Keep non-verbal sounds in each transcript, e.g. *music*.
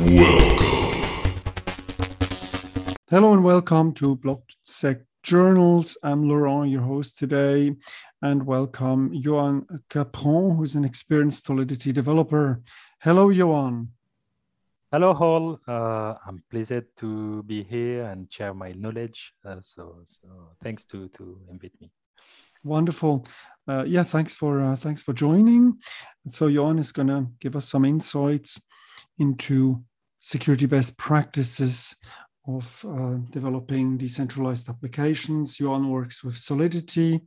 Welcome. Hello and welcome to BlockSec Journals. I'm Laurent, your host today, and welcome Yoan Capron, who's an experienced Solidity developer. Hello, Yoan. Hello, all. Uh, I'm pleased to be here and share my knowledge. Uh, so, so thanks to to invite me. Wonderful. Uh, yeah, thanks for uh, thanks for joining. So Yoan is going to give us some insights into security best practices of uh, developing decentralized applications. Yoan works with Solidity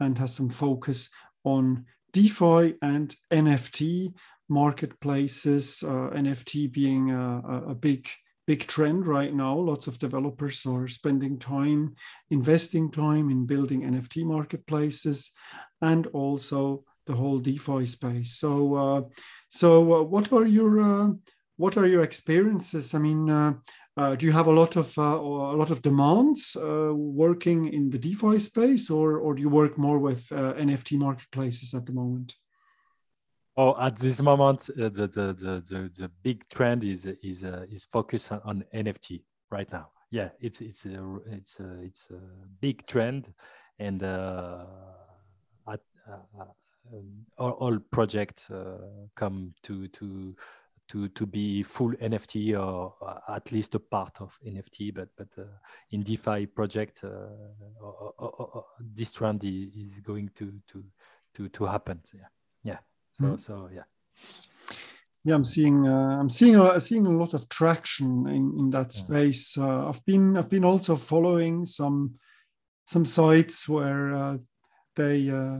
and has some focus on DeFi and NFT marketplaces. Uh, NFT being a, a big big trend right now. Lots of developers are spending time, investing time in building NFT marketplaces, and also the whole DeFi space. So, uh, so uh, what are your uh, what are your experiences? I mean, uh, uh, do you have a lot of uh, a lot of demands working in the DeFi space, or or do you work more with NFT marketplaces at the moment? Oh, at this moment, uh, the, the, the the the big trend is is uh, is focused on NFT right now. Yeah, it's it's a it's a, it's a big trend, and uh, at, uh, um, all, all projects uh, come to to to to be full NFT or at least a part of NFT. But but uh, in DeFi project, this trend is going to to to to happen. Yeah, yeah. So mm. so yeah. Yeah, I'm seeing uh, I'm seeing uh, seeing a lot of traction in, in that space. Uh, I've been I've been also following some some sites where uh, they uh,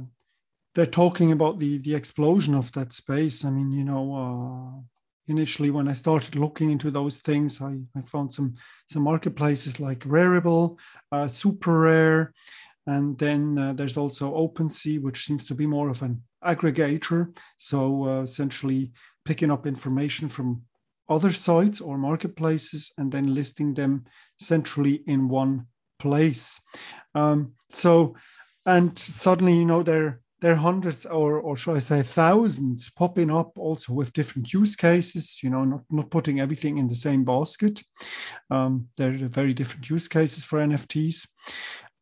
they're talking about the the explosion of that space. I mean, you know, uh, initially when I started looking into those things, I, I found some some marketplaces like Rarible, Super Rare, and then there's also OpenSea, which seems to be more of an aggregator. So uh, essentially picking up information from other sites or marketplaces and then listing them centrally in one place. Um, so, and suddenly, you know, there, there are hundreds or, or should I say thousands popping up also with different use cases, you know, not, not putting everything in the same basket. Um, there are very different use cases for NFTs.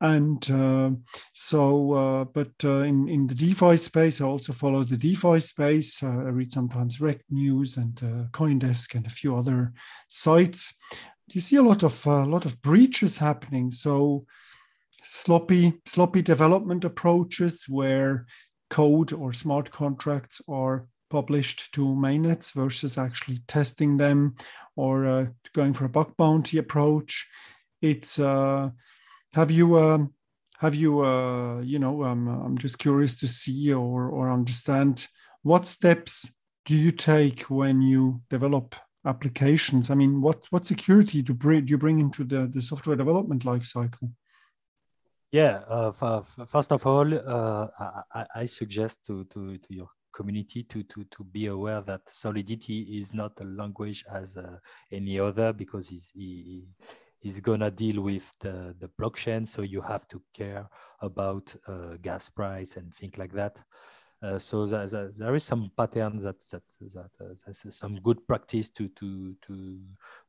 And uh, so, uh, but uh, in, in the DeFi space, I also follow the DeFi space. Uh, I read sometimes Rekt News and uh, CoinDesk and a few other sites. You see a lot of a lot of breaches happening. So sloppy sloppy development approaches where code or smart contracts are published to mainnets versus actually testing them or uh, going for a bug bounty approach. It's uh, have you um, have you uh, you know um, i'm just curious to see or or understand what steps do you take when you develop applications i mean what what security do, bring, do you bring into the, the software development lifecycle yeah uh, first of all uh, I, I, suggest to, to, to your community to, to, to be aware that solidity is not a language as uh, any other because it's, it, is gonna deal with the, the blockchain. So you have to care about uh, gas price and things like that. Uh, so there, there, is some pattern that that that uh, that's some good practice to to to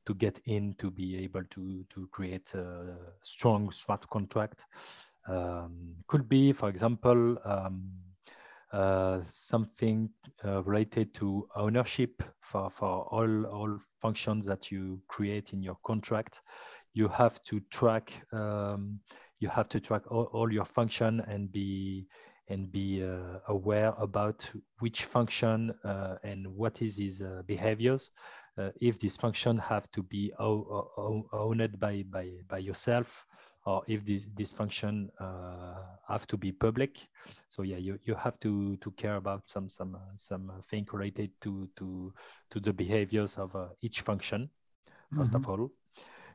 to get in to be able to to create a strong smart contract. Um, could be, for example, um, uh, something uh, related to ownership for, for all, all functions that you create in your contract you have to track um, you have to track all, all, your function and be and be uh, aware about which function uh, and what is his uh, behaviors. Uh, if this function have to be owned by, by, by yourself, or if this, this function uh, have to be public. So yeah, you, you have to, to care about some some some thing related to to to the behaviors of uh, each function, 1st mm -hmm. of all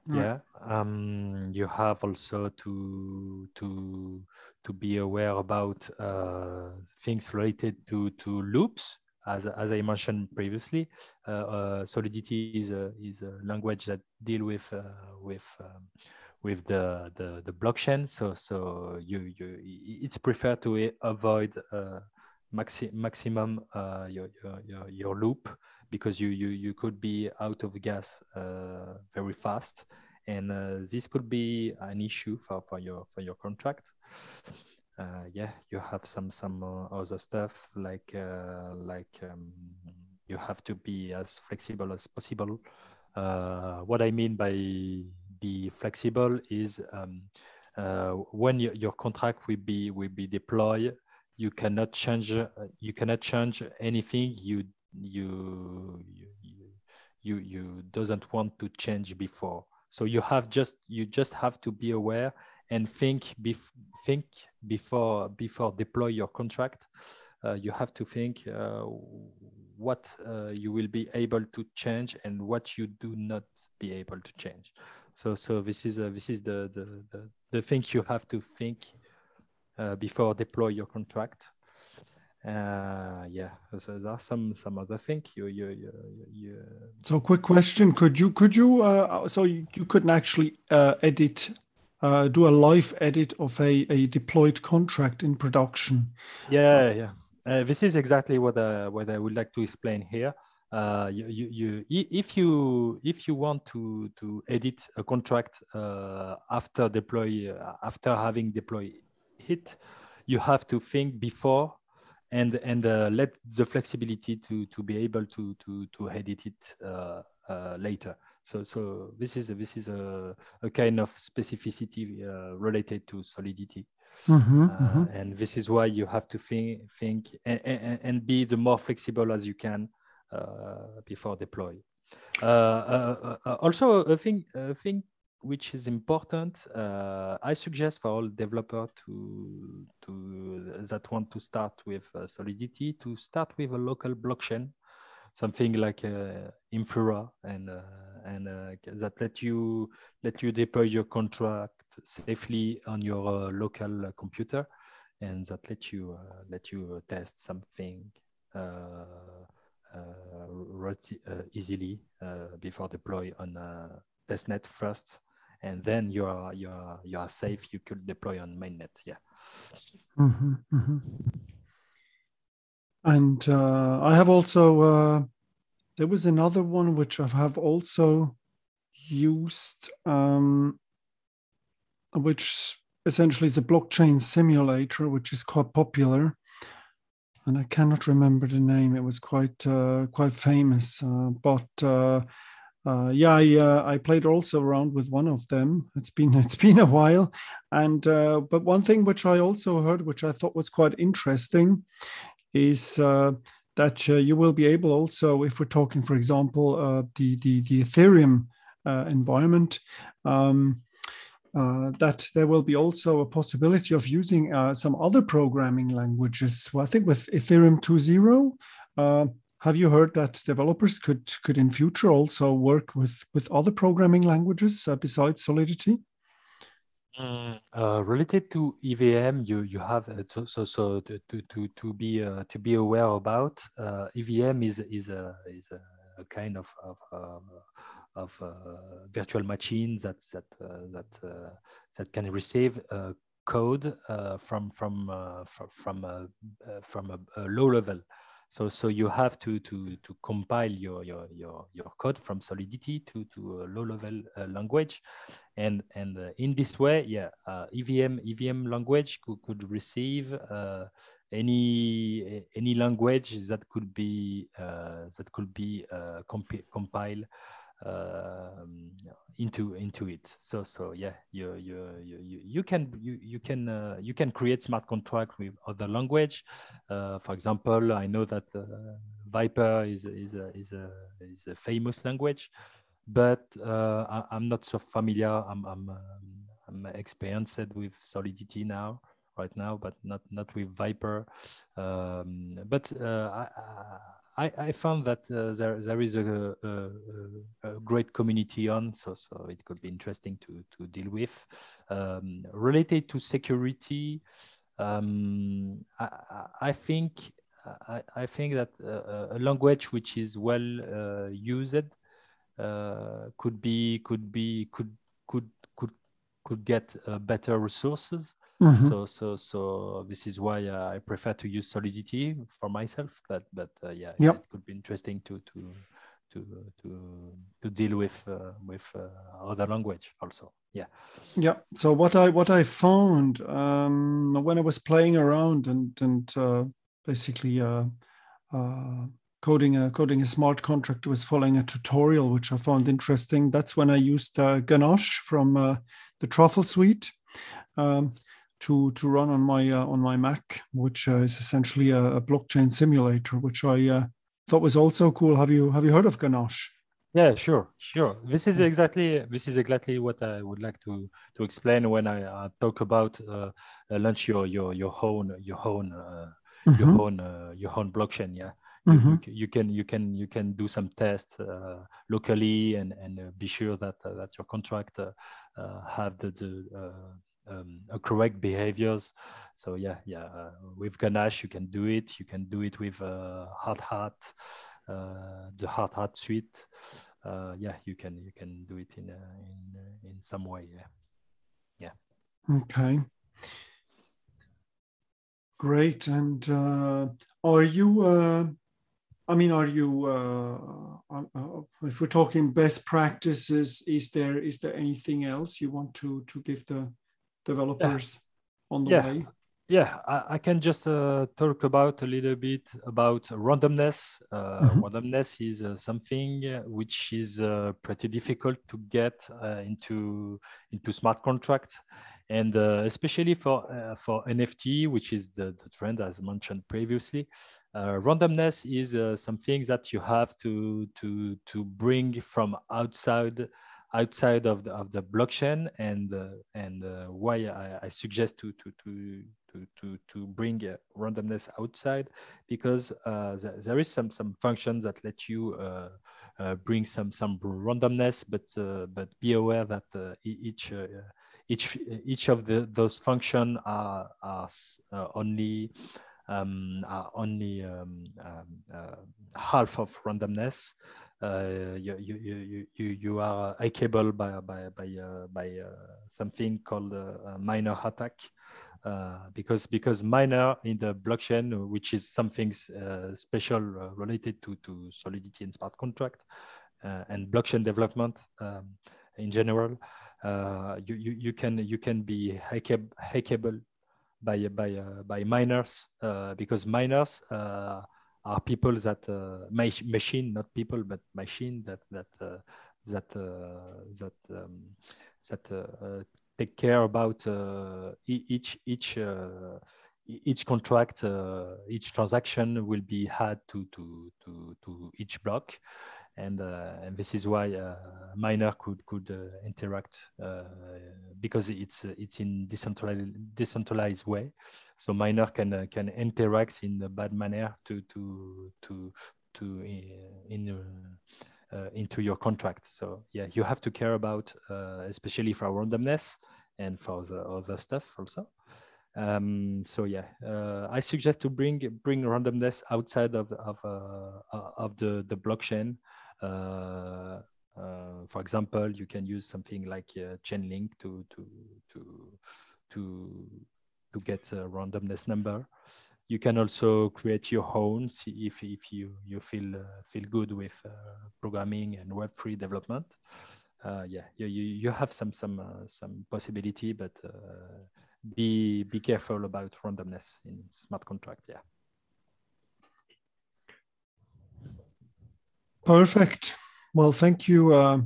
yeah um, you have also to to to be aware about uh, things related to to loops as, as I mentioned previously, uh, uh, Solidity is a, is a language that deal with uh, with um, with the, the, the blockchain. So so you you it's preferred to avoid uh, maxi maximum uh, your, your, your your loop because you you you could be out of gas uh, very fast, and uh, this could be an issue for, for your for your contract. Uh, yeah, you have some some uh, other stuff like uh, like um, you have to be as flexible as possible. what I mean by be flexible is um, when you, your contract will be will be deployed you cannot change uh, you cannot change anything you you you you, you doesn't want to change before. So you have just you just have to be aware and think bef- think before before deploy your contract. Uh, you have to think uh, what uh, you will be able to change and what you do not be able to change. So so this is uh, this is the, the the the thing you have to think uh, before deploy your contract. Uh, yeah, so there's some some other thing. You you you. you so, quick question: Could you could you uh, so you, you couldn't actually uh, edit uh, do a live edit of a, a deployed contract in production. Yeah, yeah. Uh, this is exactly what uh, what I would like to explain here. Uh, you, you, you, if you if you want to to edit a contract uh after deploy after having deployed hit, you have to think before and and uh, let the flexibility to to be able to to to edit it uh, uh, later. So so this is a, this is a, a kind of specificity uh, related to solidity. Mm-hmm, mm-hmm. And this is why you have to think think and, and, and be the more flexible as you can uh, before deploy. Uh, also, a thing, a thing which is important. Uh, I suggest for all developer to to that want to start with uh, Solidity to start with a local blockchain, something like uh, Infura, and uh, and uh, that let you let you deploy your contract safely on your uh, local computer, and that let you let you test something. easily before deploy on testnet first and then you are you are you are safe. You could deploy on mainnet. Yeah. Mm-hmm, mm-hmm. And uh, I have also uh, there was another one which I have also used, um, which essentially is a blockchain simulator, which is quite popular. And I cannot remember the name. It was quite uh, quite famous, uh, but uh, uh, yeah, I, uh, I played also around with one of them. It's been *laughs* it's been a while, and uh, but one thing which I also heard, which I thought was quite interesting, is uh, that uh, you will be able also, if we're talking, for example, uh, the the the Ethereum environment. Um, that there will be also a possibility of using some other programming languages. Well, I think with Ethereum 2.0, have you heard that developers could could in future also work with with other programming languages uh, besides Solidity? Mm, uh, related to EVM, you you have uh, so so, so to, to to be uh, to be aware about uh, EVM is is a is a, kind of of, uh, of virtual machine that that that that can receive code from from from from a, from a, a low level so, so you have to, to, to compile your, your, your, your code from Solidity to, to a low level uh, language. And, and uh, in this way, yeah, uh, EVM, EVM language could, could receive uh, any, any language that could be, uh, that could be uh, comp compiled um, into into it. So so yeah, you you you you can you you can uh, you can create smart contract with other language. Uh, for example, I know that uh, Vyper is is a, is a is a famous language, but uh, I, am not so familiar. I'm I'm um, I'm experienced with Solidity now right now, but not not with Vyper. Um, but uh, I, I, I found that uh, there there is a, a, a, great community on, so so it could be interesting to to deal with. Um, related to security, um, I, I think I, I think that uh, a language which is well uh, used uh, could be could be could could could get uh, better resources Mm-hmm. So so so this is why uh, I prefer to use Solidity for myself. But but uh, yeah, yep. it could be interesting to to to to to deal with uh, with uh, other language also. Yeah. Yeah. So what I what I found um, when I was playing around and and uh, basically uh, coding a coding a smart contract was following a tutorial which I found interesting. That's when I used Ganache from the Truffle suite. Um, to to run on my uh, on my Mac, which uh, is essentially a, a, blockchain simulator, which I uh, thought was also cool. Have you have you heard of Ganache? Yeah, sure, sure. This is exactly this is exactly what I would like to to explain when I talk about uh, launch your your your own your own mm-hmm. your own your own blockchain. Yeah. Mm-hmm. You, you, can you can you can do some tests uh, locally and and uh, be sure that uh, that your contract have the, the um, correct behaviors. So yeah, yeah, uh, with Ganache you can do it. You can do it with uh, Hardhat, uh, the Hardhat suite. Uh, yeah, you can you can do it in uh, in uh, in some way. Yeah, yeah. Okay. Great. And are you? I mean, are you? if we're talking best practices, is there is there anything else you want to to give the developers yeah. on the yeah. way? Yeah, I, I can just uh, talk about a little bit about randomness. Uh, mm-hmm. Randomness is uh, something which is uh, pretty difficult to get uh, into into smart contracts, and uh, especially for for NFT, which is the, the trend as mentioned previously. Randomness is something that you have to to to bring from outside outside of the, of the blockchain and uh, and uh, why I, I, suggest to to to to to, bring uh, randomness outside because uh, th there is some some functions that let you uh, uh, bring some some randomness but but be aware that each each each of the those functions are, are only um, are only um, um, half of randomness uh, you, you, you, you are hackable by, by, by, uh, by uh, something called a miner attack. Uh, because because miner in the blockchain, which is something uh, special uh, related to to Solidity and smart contract and blockchain development um, in general, you, you you can you can be hackable by by by miners because miners are people that uh, machine, not people, but machine that that uh, that uh, that um, that uh, take care about uh, each each each contract, each transaction will be had to to to to each block, and uh, and this is why uh, miner could could uh, interact because it's it's in decentralized decentralized way. So miner can can interact in a bad manner to to to to in. Uh, into your contract. So yeah, you have to care about, uh, especially for randomness and for the other stuff also. Um, so yeah, uh, I suggest to bring bring randomness outside of of of the the blockchain uh, uh, for example, you can use something like uh, Chainlink to to to to to get a randomness number. You can also create your own. See if if you you feel uh, feel good with uh, programming and Web3 development. Uh, yeah, you, you have some some some possibility, but be be careful about randomness in smart contract. Yeah. Perfect. Well, thank you. Uh,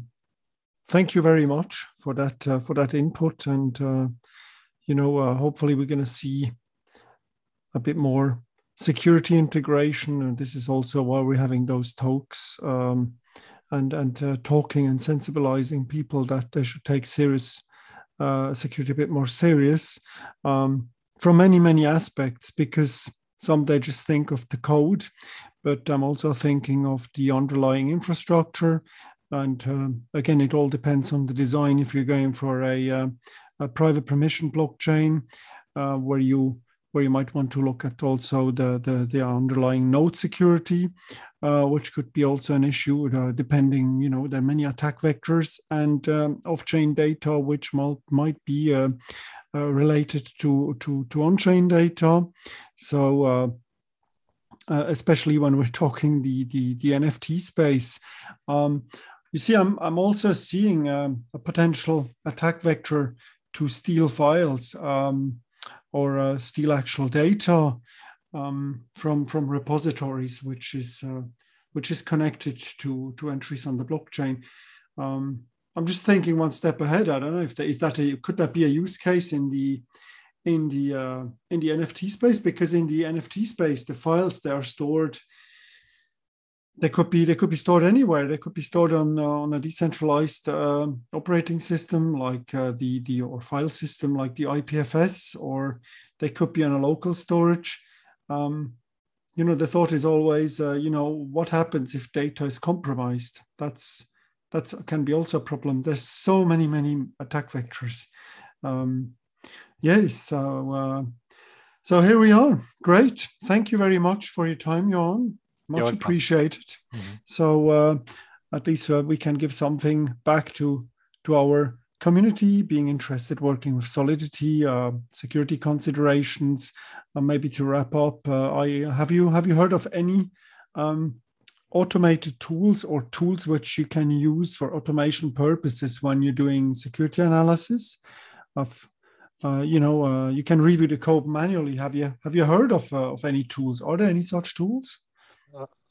thank you very much for that uh, for that input, and uh, you know, uh, hopefully, we're going to see a bit more security integration, and this is also why we're having those talks um, and and uh, talking and sensibilizing people that they should take serious uh, security a bit more serious um, from many many aspects because some they just think of the code, but I'm also thinking of the underlying infrastructure. And uh, again, it all depends on the design. If you're going for a, uh, a private permission blockchain, uh, where you where you might want to look at also the, the, the underlying node security, uh, which could be also an issue uh, depending, you know, there are many attack vectors and um, off-chain data, which might, might be uh, uh, related to, to, to on-chain data. So uh, uh, especially when we're talking the, the, the NFT space. Um, you see, I'm, I'm also seeing um, a potential attack vector to steal files. Um, or uh, steal actual data um, from from repositories, which is uh, which is connected to to entries on the blockchain. Um, I'm just thinking one step ahead. I don't know if there is that a, could that be a use case in the in the uh, in the NFT space because in the NFT space the files they are stored they could be they could be stored anywhere. They could be stored on uh, on a decentralized uh, operating system like uh, the the or file system like the IPFS, or they could be on a local storage. Um, you know, the thought is always, uh, you know, what happens if data is compromised? That's that's can be also a problem. There's so many many attack vectors. Um, yes, so uh, so here we are. Great. Thank you very much for your time, Yoan much appreciated. Mm-hmm. So uh, at least uh, we can give something back to to our community, being interested, working with Solidity, uh, security considerations. Uh, maybe to wrap up, uh, I have you have you heard of any um, automated tools or tools which you can use for automation purposes when you're doing security analysis of uh, you know, uh, you can review the code manually. Have you have you heard of uh, of any tools? Are there any such tools?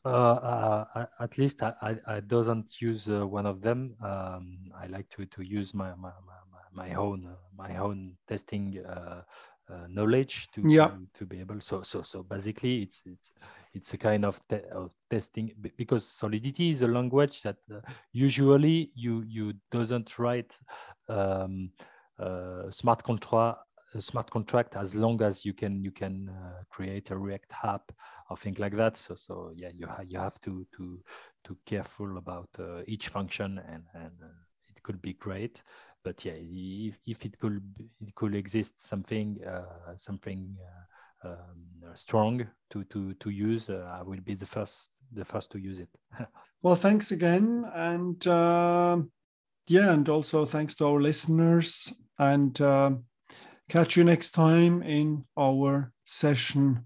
Uh, uh, at least I, I, I doesn't use uh, one of them. Um, I like to, to use my my, my, my own uh, my own testing uh, uh, knowledge to, yeah. to, to be able. So so so basically, it's it's it's a kind of, te of testing because Solidity is a language that usually you you doesn't write um, smart contract smart contract as long as you can you can create a React app or things like that. So so yeah, you ha- you have to to to careful about uh, each function, and and uh, it could be great. But yeah, if, if it could it could exist something uh, something uh, um, strong to to to use, uh, I will be the first the first to use it. *laughs* well, thanks again, and um, yeah, and also thanks to our listeners and. Catch you next time in our session